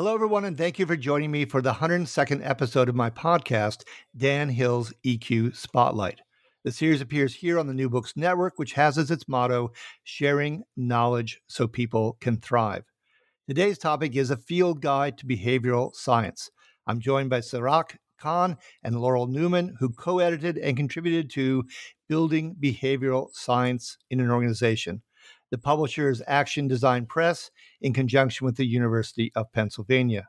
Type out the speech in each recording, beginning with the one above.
Hello, everyone, and thank you for joining me for the 102nd episode of my podcast, Dan Hill's EQ Spotlight. The series appears here on the New Books Network, which has as its motto, sharing knowledge so people can thrive. Today's topic is a field guide to behavioral science. I'm joined by Zarak Khan and Laurel Newman, who co edited and contributed to Building Behavioral Science in an Organization. The publisher is Action Design Press in conjunction with the University of Pennsylvania.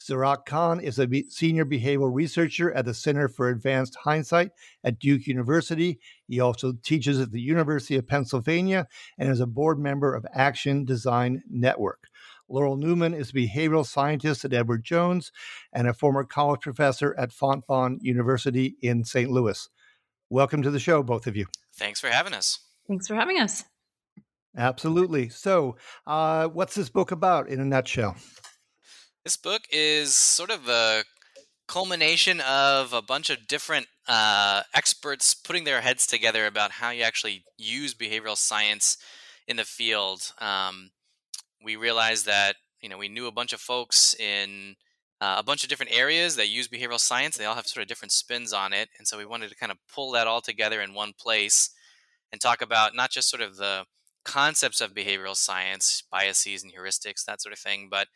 Zarak Khan is a senior behavioral researcher at the Center for Advanced Hindsight at Duke University. He also teaches at the University of Pennsylvania and is a board member of Action Design Network. Laurel Newman is a behavioral scientist at Edward Jones and a former college professor at Fontbonne University in St. Louis. Welcome to the show, both of you. Thanks for having us. Thanks for having us. Absolutely. So, uh, what's this book about in a nutshell? This book is sort of a culmination of a bunch of different uh, experts putting their heads together about how you actually use behavioral science in the field. Um, we realized that you know we knew a bunch of folks in uh, a bunch of different areas that use behavioral science. They all have sort of different spins on it, and so we wanted to kind of pull that all together in one place and talk about not just sort of the concepts of behavioral science, biases and heuristics, that sort of thing. But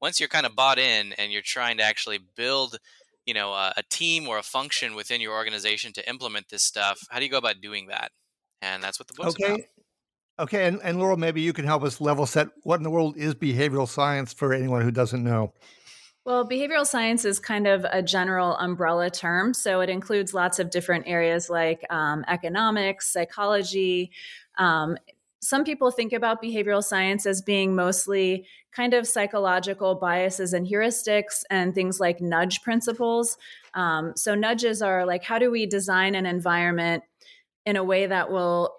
once you're kind of bought in and you're trying to actually build, you know, a, a, team or a function within your organization to implement this stuff, how do you go about doing that? And that's what the book's okay. about. Okay, and, and Laurel, maybe you can help us level set what in the world is behavioral science for anyone who doesn't know. Well, behavioral science is kind of a general umbrella term. So it includes lots of different areas like um, economics, psychology, um, some people think about behavioral science as being mostly kind of psychological biases and heuristics and things like nudge principles. Um, so, nudges are like how do we design an environment in a way that will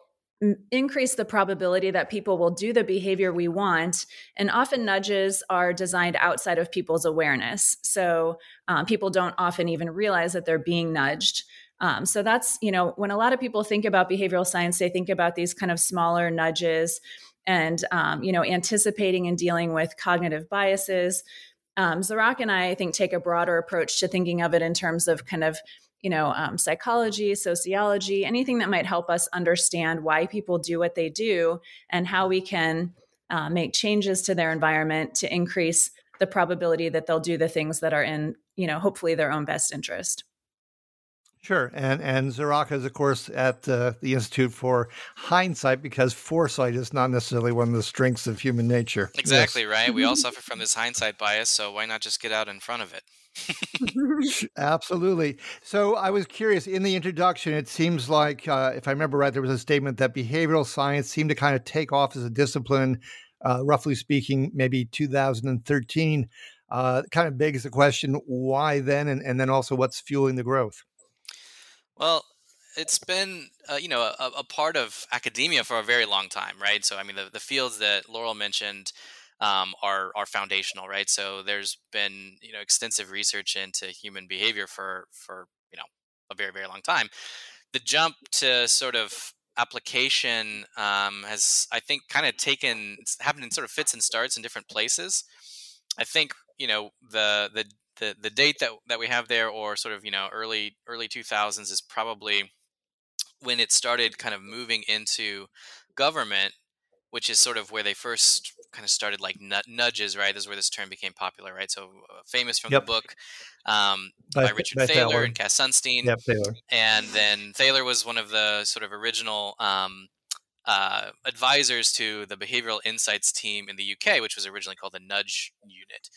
increase the probability that people will do the behavior we want. And often nudges are designed outside of people's awareness. So um, people don't often even realize that they're being nudged. Um, so that's, you know, when a lot of people think about behavioral science, they think about these kind of smaller nudges and, um, you know, anticipating and dealing with cognitive biases. Um, Zarak and I, I think, take a broader approach to thinking of it in terms of kind of, you know, um, psychology, sociology, anything that might help us understand why people do what they do and how we can uh, make changes to their environment to increase the probability that they'll do the things that are in, you know, hopefully their own best interest. Sure, and and Zarak is of course at uh, the Institute for Hindsight because foresight is not necessarily one of the strengths of human nature. Exactly yes. right. We all suffer from this hindsight bias, so why not just get out in front of it? Absolutely. So I was curious in the introduction, it seems like, uh, if I remember right, there was a statement that behavioral science seemed to kind of take off as a discipline, uh, roughly speaking, maybe 2013. Uh, kind of begs the question why then, and, and then also what's fueling the growth? Well, it's been uh, you know a, a, part of academia for a very long time, right? So I mean the, the fields that Laurel mentioned um, are are foundational, right? So there's been you know extensive research into human behavior for for you know a very very long time. The jump to sort of application um, has I think kind of taken it's happened in sort of fits and starts in different places. I think you know the the the the date that that we have there, or sort of you know early early two thousands, is probably when it started kind of moving into government, which is sort of where they first kind of started like nudges, right? This is where this term became popular, right? So uh, famous from yep. the book um, by, by, Richard by Thaler, Thaler, and Cass Sunstein. Yep, Thaler. And then Thaler was one of the sort of original um, uh, advisors to the behavioral insights team in the UK, which was originally called the Nudge Unit.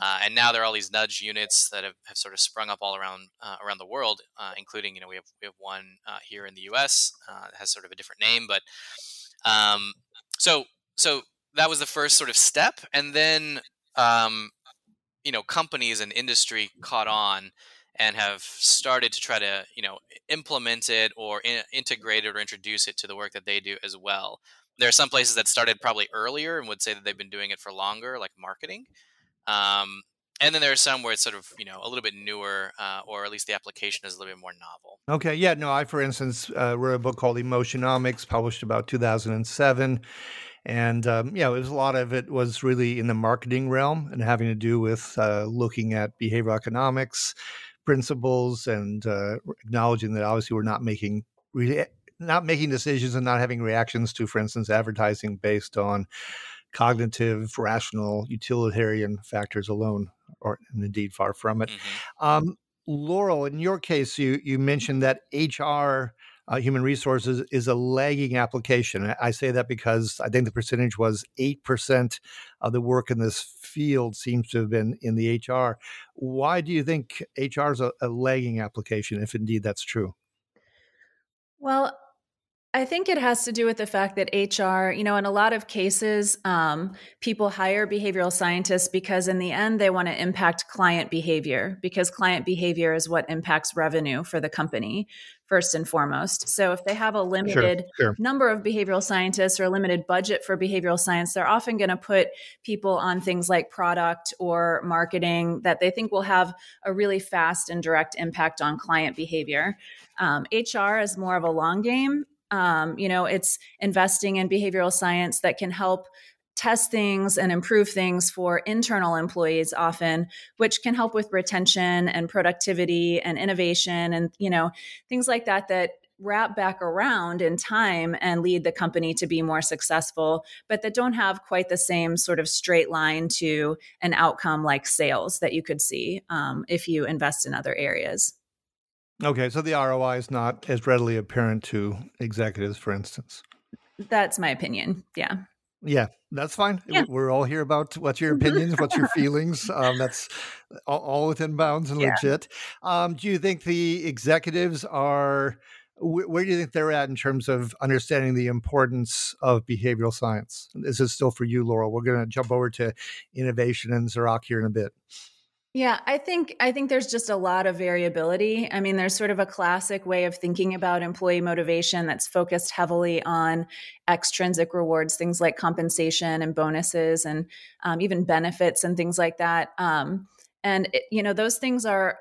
Uh, and now there are all these nudge units that have, have sort of sprung up all around uh, around the world, uh, including you know we have we have one uh, here in the U.S. Uh, that has sort of a different name, but um, so so that was the first sort of step, and then um, you know companies and industry caught on and have started to try to you know implement it or in, integrate it or introduce it to the work that they do as well. There are some places that started probably earlier and would say that they've been doing it for longer, like marketing. Um, and then there are some where it's sort of you know a little bit newer, uh, or at least the application is a little bit more novel. Okay, yeah, no, I for instance uh, wrote a book called Emotionomics, published about 2007, and um, yeah, it was a lot of it was really in the marketing realm and having to do with uh, looking at behavioral economics principles and uh, acknowledging that obviously we're not making re- not making decisions and not having reactions to, for instance, advertising based on cognitive, rational, utilitarian factors alone, or indeed far from it. Mm-hmm. Um, Laurel, in your case, you you mentioned that HR, uh, human resources, is a lagging application. I say that because I think the percentage was eight percent of the work in this field seems to have been in the HR. Why do you think HR is a, a lagging application, if indeed that's true? Well, I think it has to do with the fact that HR, you know, in a lot of cases, um, people hire behavioral scientists because in the end, they want to impact client behavior because client behavior is what impacts revenue for the company, first and foremost. So if they have a limited sure, sure. number of behavioral scientists or a limited budget for behavioral science, they're often going to put people on things like product or marketing that they think will have a really fast and direct impact on client behavior. Um, HR is more of a long game um, you know, it's investing in behavioral science that can help test things and improve things for internal employees often which can help with retention and productivity and innovation and you know things like that that wrap back around in time and lead the company to be more successful, but that don't have quite the same sort of straight line to an outcome like sales that you could see um, if you invest in other areas. Okay, so the ROI is not as readily apparent to executives, for instance. That's my opinion. Yeah. Yeah, that's fine. Yeah. We're all here about what's your opinions, what's your feelings. Um, that's all, all, within bounds and yeah. legit. Um, do you think the executives are? Wh- where do you think they're at in terms of understanding the importance of behavioral science? This is still for you, Laurel. We're going to jump over to innovation and Zarak here in a bit. Yeah, I think I think there's just a lot of variability. I mean, there's sort of a classic way of thinking about employee motivation that's focused heavily on extrinsic rewards, things like compensation and bonuses, and um, even benefits and things like that. Um, and it, you know, those things are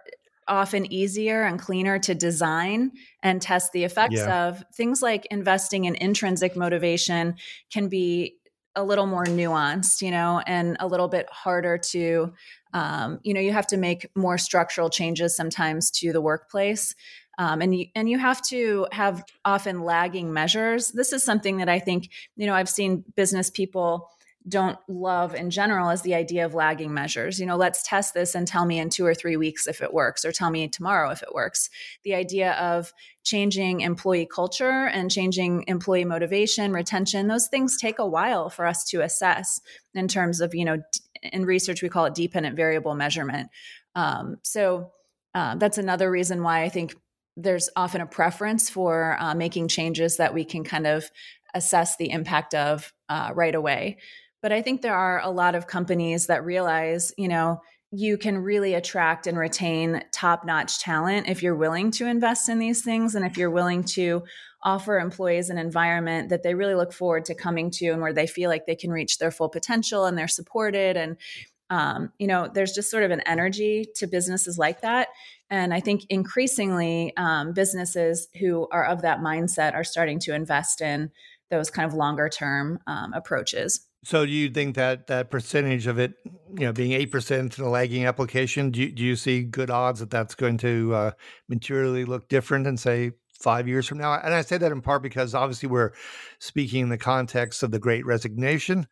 often easier and cleaner to design and test the effects yeah. of. Things like investing in intrinsic motivation can be a little more nuanced, you know, and a little bit harder to um, you know you have to make more structural changes sometimes to the workplace um, and you and you have to have often lagging measures. This is something that i think you know i've seen business people don't love in general is the idea of lagging measures. You know, let's test this and tell me in two or three weeks if it works, or tell me tomorrow if it works. The idea of changing employee culture and changing employee motivation, retention, those things take a while for us to assess in terms of, you know, in research, we call it dependent variable measurement. Um, so uh, that's another reason why I think there's often a preference for uh, making changes that we can kind of assess the impact of uh, right away. But I think there are a lot of companies that realize, you know, you can really attract and retain top notch talent if you're willing to invest in these things and if you're willing to offer employees an environment that they really look forward to coming to and where they feel like they can reach their full potential and they're supported and um, you know there's just sort of an energy to businesses like that. And i think increasingly um, businesses who are of that mindset are starting to invest in those kind of longer term um, approaches so do you think that that percentage of it you know being 8% in a lagging application do you, do you see good odds that that's going to uh, materially look different in say five years from now? And i say that in part because obviously we're speaking in the context of the great resignation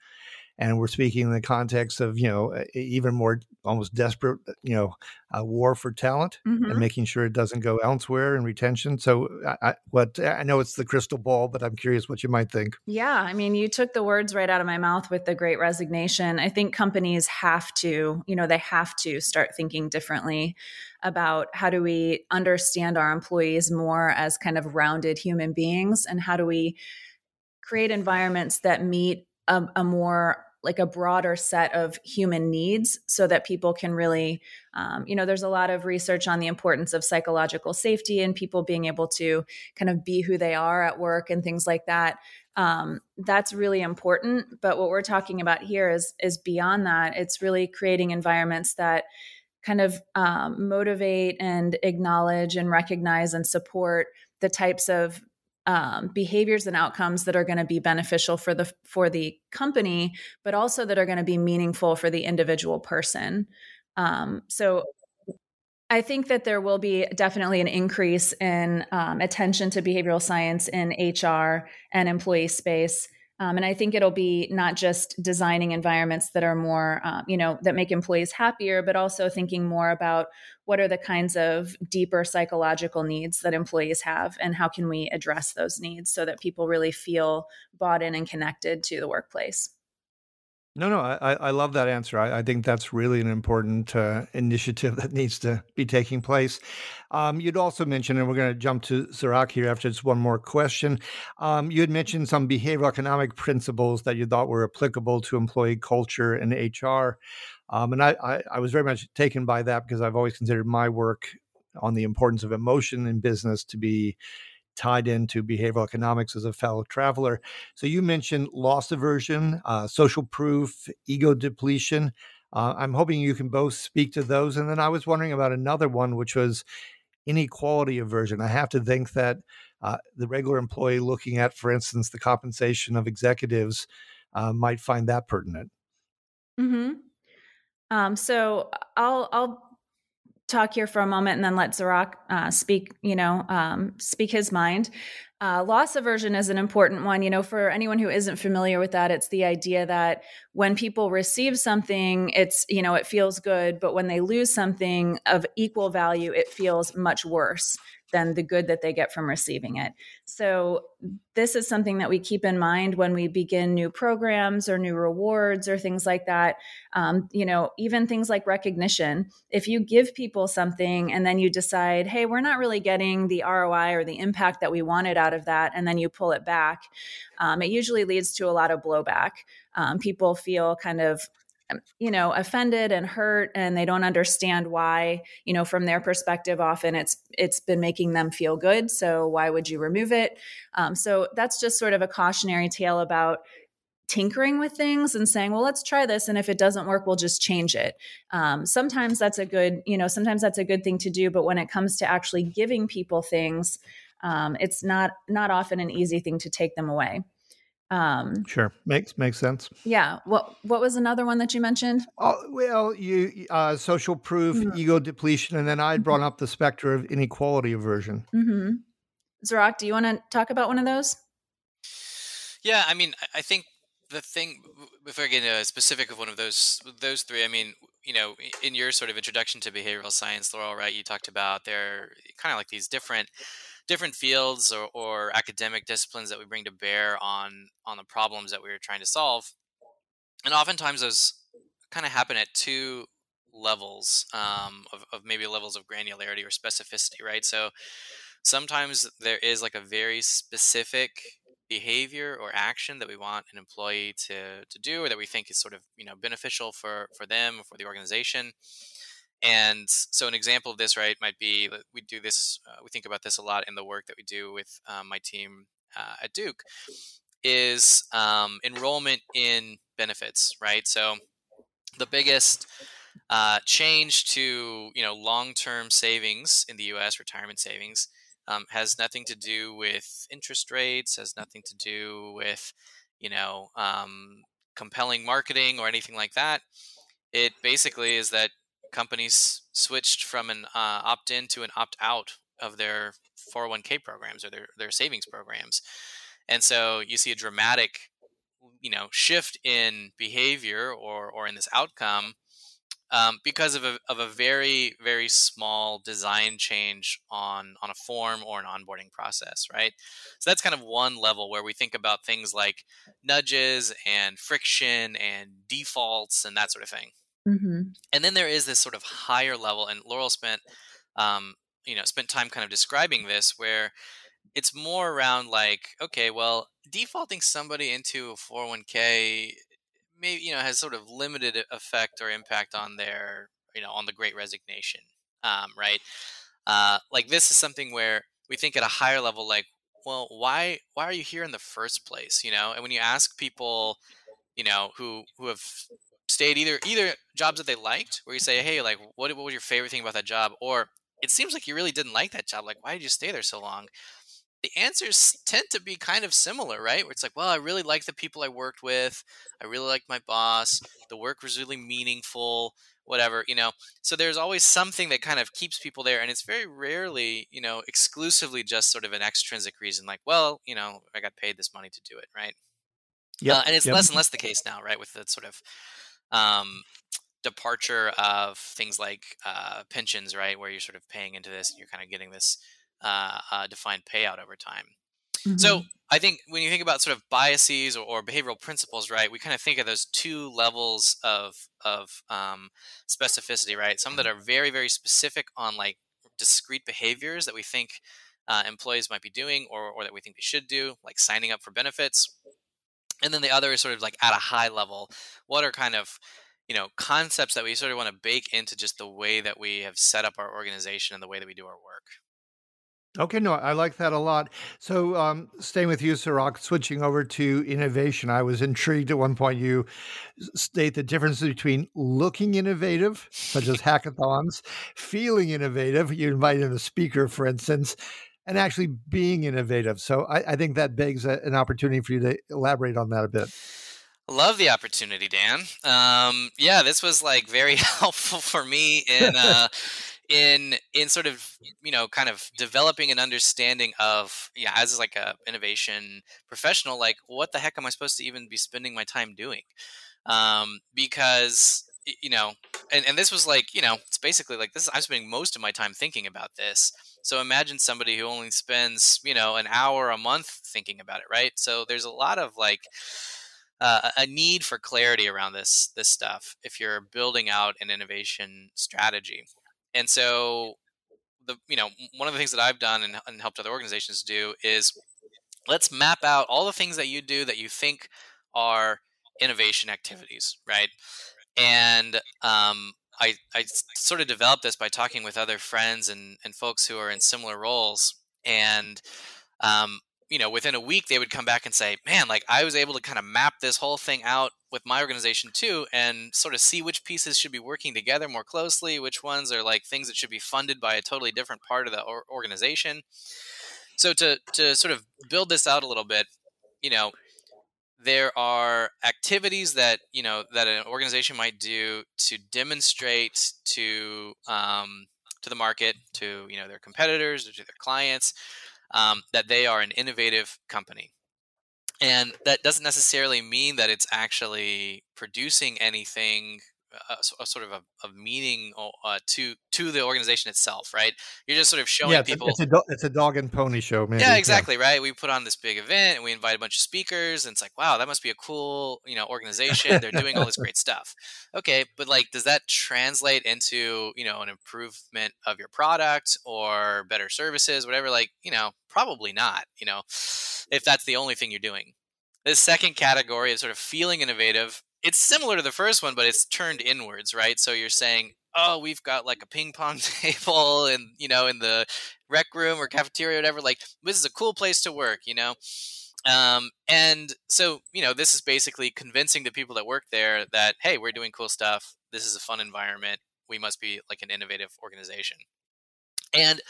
and we're speaking in the context of you know even more almost desperate you know a war for talent mm-hmm. and making sure it doesn't go elsewhere in retention. So I, what i know it's the crystal ball but i'm curious what you might think. Yeah i mean you took the words right out of my mouth with the great resignation. I think companies have to you know they have to start thinking differently about how do we understand our employees more as kind of rounded human beings and how do we create environments that meet a, a more like a broader set of human needs so that people can really um, you know there's a lot of research on the importance of psychological safety and people being able to kind of be who they are at work and things like that. Um, that's really important but what we're talking about here is is beyond that. It's really creating environments that kind of um, motivate and acknowledge and recognize and support the types of um, behaviors and outcomes that are going to be beneficial for the for the company, but also that are going to be meaningful for the individual person. Um, so I think that there will be definitely an increase in um, attention to behavioral science in HR and employee space. Um, and I think it'll be not just designing environments that are more, um, you know, that make employees happier, but also thinking more about what are the kinds of deeper psychological needs that employees have and how can we address those needs so that people really feel bought in and connected to the workplace. No, no, I, I love that answer. I, I think that's really an important uh, initiative that needs to be taking place. Um, you'd also mentioned, and we're going to jump to Zarak here after just one more question. Um, you had mentioned some behavioral economic principles that you thought were applicable to employee culture and HR. Um, and I, I, I was very much taken by that because I've always considered my work on the importance of emotion in business to be tied into behavioral economics as a fellow traveler. So you mentioned loss aversion, uh, social proof, ego depletion. Uh, I'm hoping you can both speak to those. And then I was wondering about another one, which was inequality aversion. I have to think that uh, the regular employee looking at, for instance, the compensation of executives uh, might find that pertinent. Hmm. Um, so I'll I'll talk here for a moment and then let Zarak uh, speak, you know, um, speak his mind. Uh, loss aversion is an important one. You know, for anyone who isn't familiar with that, it's the idea that when people receive something, it's, you know, it feels good, but when they lose something of equal value, it feels much worse than the good that they get from receiving it. So, this is something that we keep in mind when we begin new programs or new rewards or things like that. Um, you know, even things like recognition. If you give people something and then you decide, hey, we're not really getting the ROI or the impact that we wanted out of that, and then you pull it back, um, it usually leads to a lot of blowback. Um, people feel kind of you know offended and hurt and they don't understand why you know from their perspective often it's it's been making them feel good so why would you remove it? Um, so that's just sort of a cautionary tale about tinkering with things and saying well let's try this and if it doesn't work we'll just change it. Um, sometimes that's a good you know sometimes that's a good thing to do but when it comes to actually giving people things um, it's not not often an easy thing to take them away um, sure, makes makes sense. Yeah. What What was another one that you mentioned? Oh, well, you uh, social proof, mm-hmm. ego depletion, and then I brought mm-hmm. up the specter of inequality aversion. Mm-hmm. Zarak, do you want to talk about one of those? Yeah, I mean, I think the thing before I get into a specific of one of those those three, I mean, you know, in your sort of introduction to behavioral science, Laurel, right? You talked about they're kind of like these different different fields or, or academic disciplines that we bring to bear on on the problems that we are trying to solve, and oftentimes those kind of happen at two levels um, of, of maybe levels of granularity or specificity, right? So sometimes there is like a very specific behavior or action that we want an employee to, to do or that we think is sort of you know beneficial for for them or for the organization and so an example of this right might be we do this uh, we think about this a lot in the work that we do with um, my team uh, at duke is um, enrollment in benefits right so the biggest uh, change to you know long-term savings in the us retirement savings um, has nothing to do with interest rates, has nothing to do with, you know, um, compelling marketing or anything like that. It basically is that companies switched from an uh, opt-in to an opt-out of their 401k programs or their, their savings programs. And so you see a dramatic, you know, shift in behavior or, or in this outcome um, because of a, of a very very small design change on on a form or an onboarding process right so that's kind of one level where we think about things like nudges and friction and defaults and that sort of thing mm-hmm. and then there is this sort of higher level and laurel spent um, you know spent time kind of describing this where it's more around like okay well defaulting somebody into a 401k maybe you know has sort of limited effect or impact on their you know on the Great Resignation, um, right? Uh, like this is something where we think at a higher level, like, well, why why are you here in the first place? You know, and when you ask people, you know, who who have stayed either either jobs that they liked, where you say, hey, like, what what was your favorite thing about that job, or it seems like you really didn't like that job. Like, why did you stay there so long? the answers tend to be kind of similar, right? Where it's like, well, I really like the people I worked with. I really liked my boss. The work was really meaningful, whatever, you know. So there's always something that kind of keeps people there. And it's very rarely, you know, exclusively just sort of an extrinsic reason, like, well, you know, I got paid this money to do it, right? Yeah. Uh, and it's yep. less and less the case now, right? With the sort of um, departure of things like uh, pensions, right? Where you're sort of paying into this and you're kind of getting this uh, uh, defined payout over time. Mm-hmm. So I think when you think about sort of biases or, or, behavioral principles, right, we kind of think of those two levels of of um, specificity, right? Some that are very very specific on like discrete behaviors that we think uh, employees might be doing or, or that we think they should do, like signing up for benefits. And then the other is sort of like at a high level, what are kind of you know concepts that we sort of want to bake into just the way that we have set up our organization and the way that we do our work. Okay, no, I like that a lot. So, um, staying with you, Zarak, switching over to innovation, I was intrigued at one point. You state the difference between looking innovative, such as hackathons, feeling innovative, you invite in a speaker, for instance, and actually being innovative. So, I, I think that begs a, an opportunity for you to elaborate on that a bit. Love the opportunity, Dan. Um, yeah, this was like very helpful for me in uh, in in sort of you know kind of developing an understanding of yeah as like a innovation professional like what the heck am i supposed to even be spending my time doing um, because you know and, and this was like you know it's basically like this i'm spending most of my time thinking about this so imagine somebody who only spends you know an hour a month thinking about it right so there's a lot of like uh, a need for clarity around this this stuff if you're building out an innovation strategy and so the you know one of the things that I've done and, and helped other organizations do is let's map out all the things that you do that you think are innovation activities, right? And um, I, I sort of developed this by talking with other friends and, and folks who are in similar roles. And um, you know, within a week, they would come back and say, man, like I was able to kind of map this whole thing out with my organization too and sort of see which pieces should be working together more closely, which ones are like things that should be funded by a totally different part of the organization. So to, to sort of build this out a little bit, you know, there are activities that you know that an organization might do to demonstrate to um, to the market, to you know their competitors, or to their clients, um, that they are an innovative company. and that doesn't necessarily mean that it's actually producing anything a, a, sort of a, a meaning uh, to to the organization itself, right? You're just sort of showing yeah, people. It's a, do- it's a dog and pony show, man. Yeah, exactly, yeah. right. We put on this big event and we invite a bunch of speakers, and it's like, wow, that must be a cool, you know, organization. They're doing all this great stuff. Okay, but like, does that translate into you know an improvement of your product or better services, whatever? Like, you know, probably not. You know, if that's the only thing you're doing. The second category is sort of feeling innovative it's similar to the first one, but it's turned inwards, right? So you're saying, oh, we've got like a ping pong table and you know in the rec room or cafeteria or whatever. Like this is a cool place to work, you know. Um, and so you know this is basically convincing the people that work there that hey, we're doing cool stuff. This is a fun environment. We must be like an innovative organization. And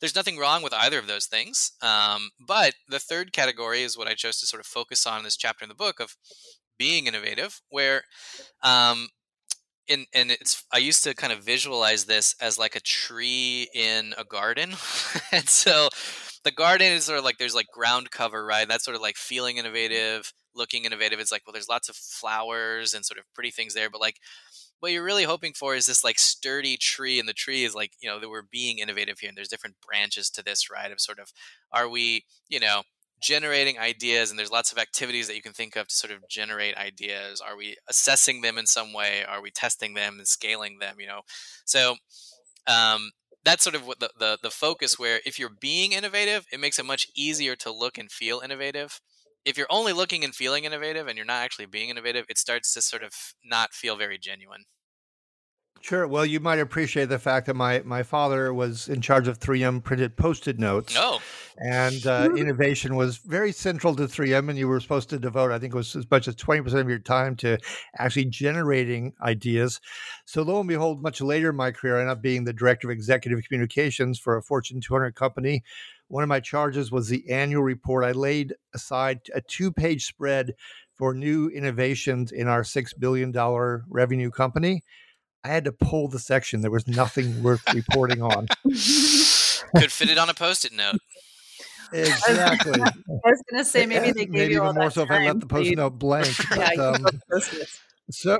there's nothing wrong with either of those things. Um, but the third category is what I chose to sort of focus on in this chapter in the book of being innovative where um and it's i used to kind of visualize this as like a tree in a garden and so the garden is sort of like there's like ground cover right that's sort of like feeling innovative looking innovative it's like well there's lots of flowers and sort of pretty things there but like what you're really hoping for is this like sturdy tree and the tree is like you know that we're being innovative here and there's different branches to this right of sort of are we you know generating ideas and there's lots of activities that you can think of to sort of generate ideas. Are we assessing them in some way? Are we testing them and scaling them you know? So um, that's sort of what the, the, the focus where if you're being innovative it makes it much easier to look and feel innovative if you're only looking and feeling innovative and you're not actually being innovative it starts to sort of not feel very genuine Sure. Well, you might appreciate the fact that my, my father was in charge of 3M printed post-it notes. Oh. And uh, innovation was very central to 3M, and you were supposed to devote, I think it was as much as 20% of your time to actually generating ideas. So lo and behold, much later in my career, I ended up being the director of executive communications for a Fortune 200 company. One of my charges was the annual report. I laid aside a two-page spread for new innovations in our $6 billion revenue company I had to pull the section. There was nothing worth reporting on. Could fit it on a post-it note. Exactly. I was going to say maybe they gave maybe you even more so if I left the post-it note blank. But, yeah, um, so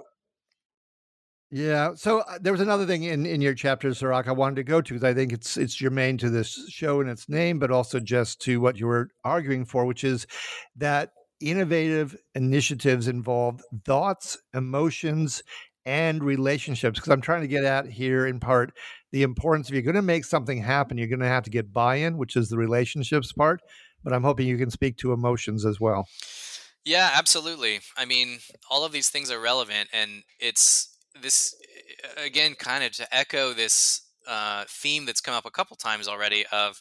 yeah. So uh, there was another thing in, in your chapter, Zarak, I wanted to go to because I think it's it's germane to this show and its name, but also just to what you were arguing for, which is that innovative initiatives involve thoughts, emotions, and relationships because i'm trying to get at here in part the importance if you're going to make something happen you're going to have to get buy-in which is the relationships part but i'm hoping you can speak to emotions as well. Yeah absolutely. I mean all of these things are relevant and it's this again kind of to echo this uh, theme that's come up a couple times already of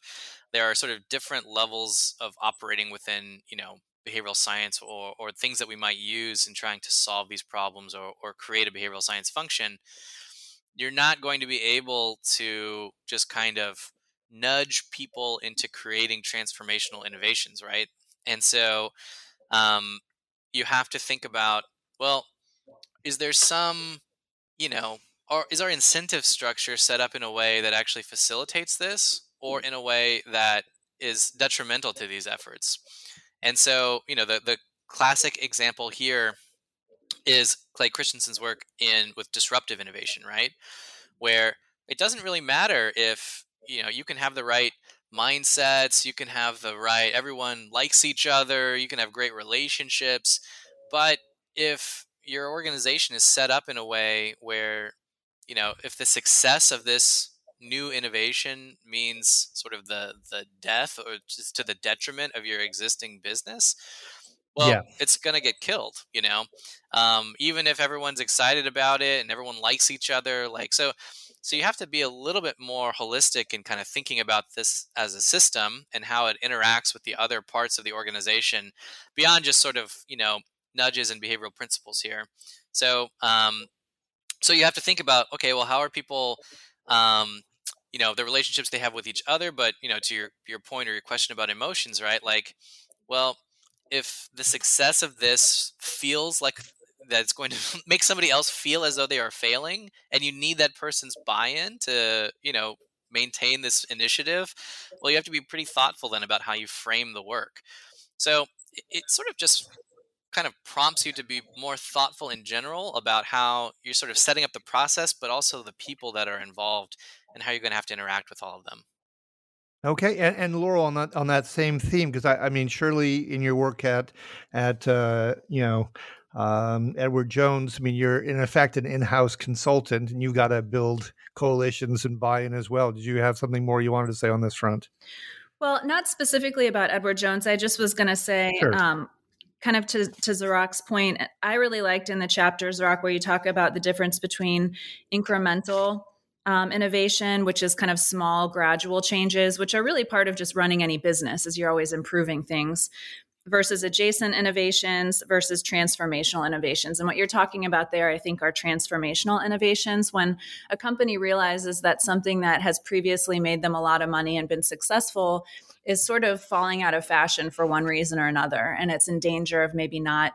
there are sort of different levels of operating within you know behavioral science or, or things that we might use in trying to solve these problems or, or create a behavioral science function, you're not going to be able to just kind of nudge people into creating transformational innovations, right? And so um, you have to think about well, is there some, you know, or is our incentive structure set up in a way that actually facilitates this or in a way that is detrimental to these efforts? And so, you know, the the classic example here is Clay Christensen's work in with disruptive innovation, right? Where it doesn't really matter if, you know, you can have the right mindsets, you can have the right everyone likes each other, you can have great relationships, but if your organization is set up in a way where, you know, if the success of this new innovation means sort of the the death or just to the detriment of your existing business well yeah. it's going to get killed you know um, even if everyone's excited about it and everyone likes each other like so so you have to be a little bit more holistic in kind of thinking about this as a system and how it interacts with the other parts of the organization beyond just sort of you know nudges and behavioral principles here so um, so you have to think about okay well how are people um, you know the relationships they have with each other but you know to your your point or your question about emotions right like well if the success of this feels like that it's going to make somebody else feel as though they are failing and you need that person's buy-in to you know maintain this initiative well you have to be pretty thoughtful then about how you frame the work. So it, it sort of just kind of prompts you to be more thoughtful in general about how you're sort of setting up the process, but also the people that are involved and how you're going to have to interact with all of them. Okay, and, and Laurel on that on that same theme, because I, I mean, surely in your work at at uh, you know um, Edward Jones, I mean, you're in effect an in-house consultant, and you've got to build coalitions and buy-in as well. Did you have something more you wanted to say on this front? Well, not specifically about Edward Jones. I just was going to say, sure. um, kind of to, to Zarak's point, I really liked in the chapter, Zarak, where you talk about the difference between incremental um, innovation, which is kind of small, gradual changes, which are really part of just running any business, as you're always improving things, versus adjacent innovations versus transformational innovations. And what you're talking about there, I think, are transformational innovations. When a company realizes that something that has previously made them a lot of money and been successful is sort of falling out of fashion for one reason or another, and it's in danger of maybe not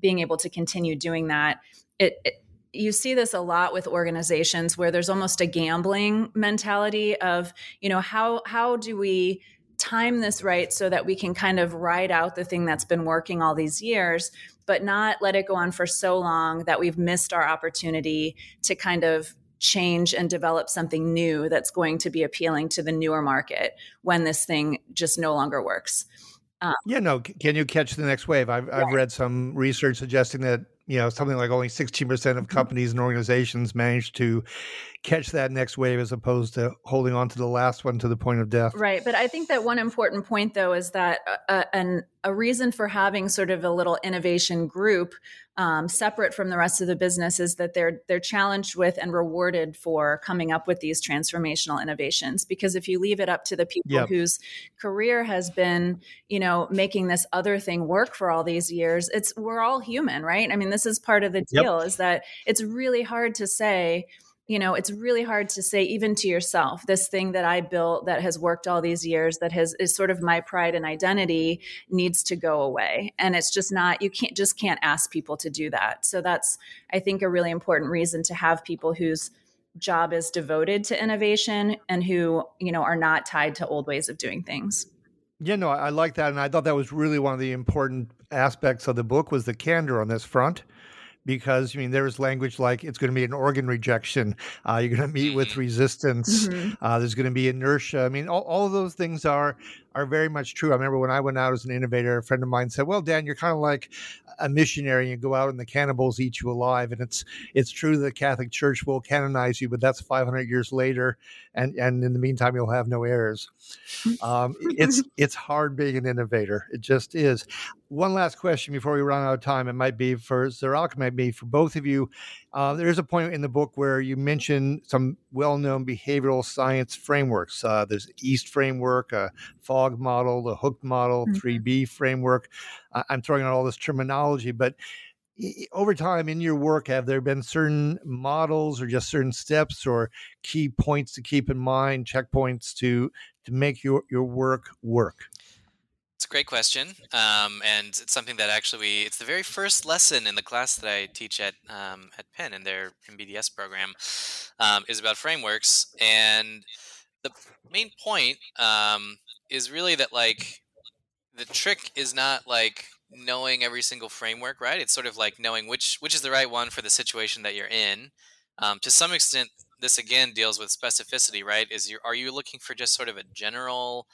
being able to continue doing that. It, it you see this a lot with organizations where there's almost a gambling mentality of you know how how do we time this right so that we can kind of ride out the thing that's been working all these years but not let it go on for so long that we've missed our opportunity to kind of change and develop something new that's going to be appealing to the newer market when this thing just no longer works um, yeah, no. Can you catch the next wave? I've, I've read some research suggesting that you know something like only 16% of mm-hmm. companies and organizations manage to catch that next wave as opposed to holding on to the last one to the point of death right but i think that one important point though is that a, uh, uh, an, a reason for having sort of a little innovation group um, separate from the rest of the business is that they're they're challenged with and rewarded for coming up with these transformational innovations because if you leave it up to the people yep. whose career has been you know making this other thing work for all these years it's we're all human right i mean this is part of the deal yep. is that it's really hard to say you know it's really hard to say even to yourself this thing that i built that has worked all these years that has is sort of my pride and identity needs to go away. And it's just not you can't just can't ask people to do that. So that's i think a really important reason to have people whose job is devoted to innovation and who you know are not tied to old ways of doing things. Yeah no i like that. And i thought that was really one of the important aspects of the book was the candor on this front because I mean there's language like it's going to be an organ rejection. Uh, you're going to meet with mm-hmm. resistance. Mm-hmm. Uh, there's going to be inertia. I mean, all, all of those things are are very much true. I remember when I went out as an innovator, a friend of mine said, "Well, Dan, you're kind of like a missionary. You go out and the cannibals eat you alive." And it's it's true the Catholic Church will canonize you, but that's 500 years later, and and in the meantime, you'll have no heirs. Um, it's it's hard being an innovator. It just is. One last question before we run out of time. It might be for Zarak, it might be for both of you. Uh, there's a point in the book where you mention some well-known behavioral science frameworks. Uh, there's EAST framework, a FOG model, the Hooked model, mm-hmm. 3B framework. I'm throwing out all this terminology, but over time in your work, have there been certain models or just certain steps or key points to keep in mind, checkpoints to to make your your work work? It's a great question, um, and it's something that actually we, it's the very first lesson in the class that I teach at um, at Penn in their MBDS program um, is about frameworks, and the main point um, is really that like the trick is not like knowing every single framework, right? It's sort of like knowing which which is the right one for the situation that you're in. Um, to some extent, this again deals with specificity, right? Is you are you looking for just sort of a general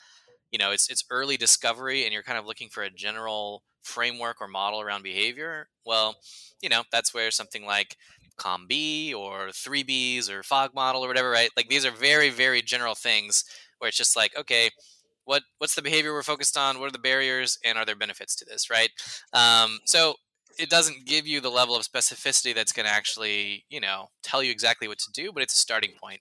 you know it's it's early discovery and you're kind of looking for a general framework or model around behavior well you know that's where something like COM-B or 3Bs or fog model or whatever right? Like these are very very general things where it's just like okay what what's the behavior we're focused on? What are the barriers? And are there benefits to this? Right? Um, so it doesn't give you the level of specificity that's going to actually you know tell you exactly what to do but it's a starting point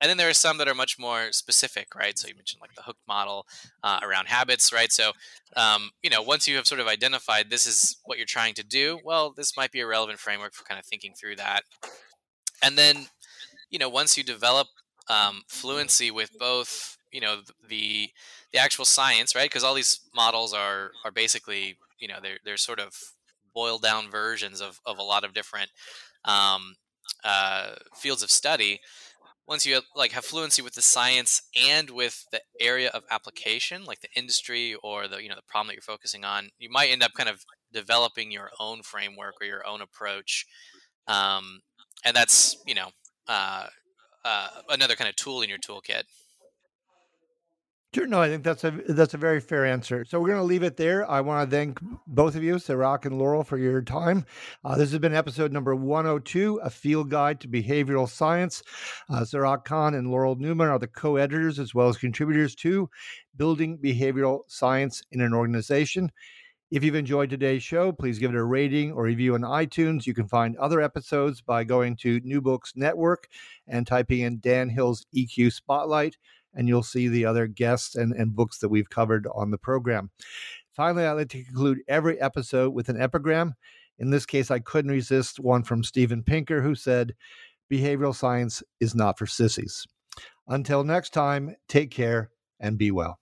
and then there are some that are much more specific, right? So you mentioned like the hooked model uh, around habits, right? So, um, you know, once you have sort of identified this is what you're trying to do, well, this might be a relevant framework for kind of thinking through that. And then, you know, once you develop um, fluency with both, you know, the the actual science, right? Because all these models are are basically, you know, they're they're sort of boiled down versions of of a lot of different um, uh, fields of study once you have, like have fluency with the science and with the area of application, like the industry or the you know the problem that you're focusing on, you might end up kind of developing your own framework or your own approach, um, and that's you know uh, uh, another kind of tool in your toolkit. Sure. No, I think that's a that's a very fair answer. So we're going to leave it there. I want to thank both of you, Zarak and Laurel, for your time. Uh, this has been episode number 102, a field guide to behavioral science. Uh, Khan and Laurel Newman are the co-editors as well as contributors to Building Behavioral Science in an Organization. If you've enjoyed today's show, please give it a rating or review on iTunes. You can find other episodes by going to New Books Network and typing in Dan Hill's EQ Spotlight and you'll see the other guests and, and books that we've covered on the program. Finally, I'd like to conclude every episode with an epigram. In this case, I couldn't resist one from Steven Pinker, who said, Behavioral science is not for sissies. Until next time, take care and be well.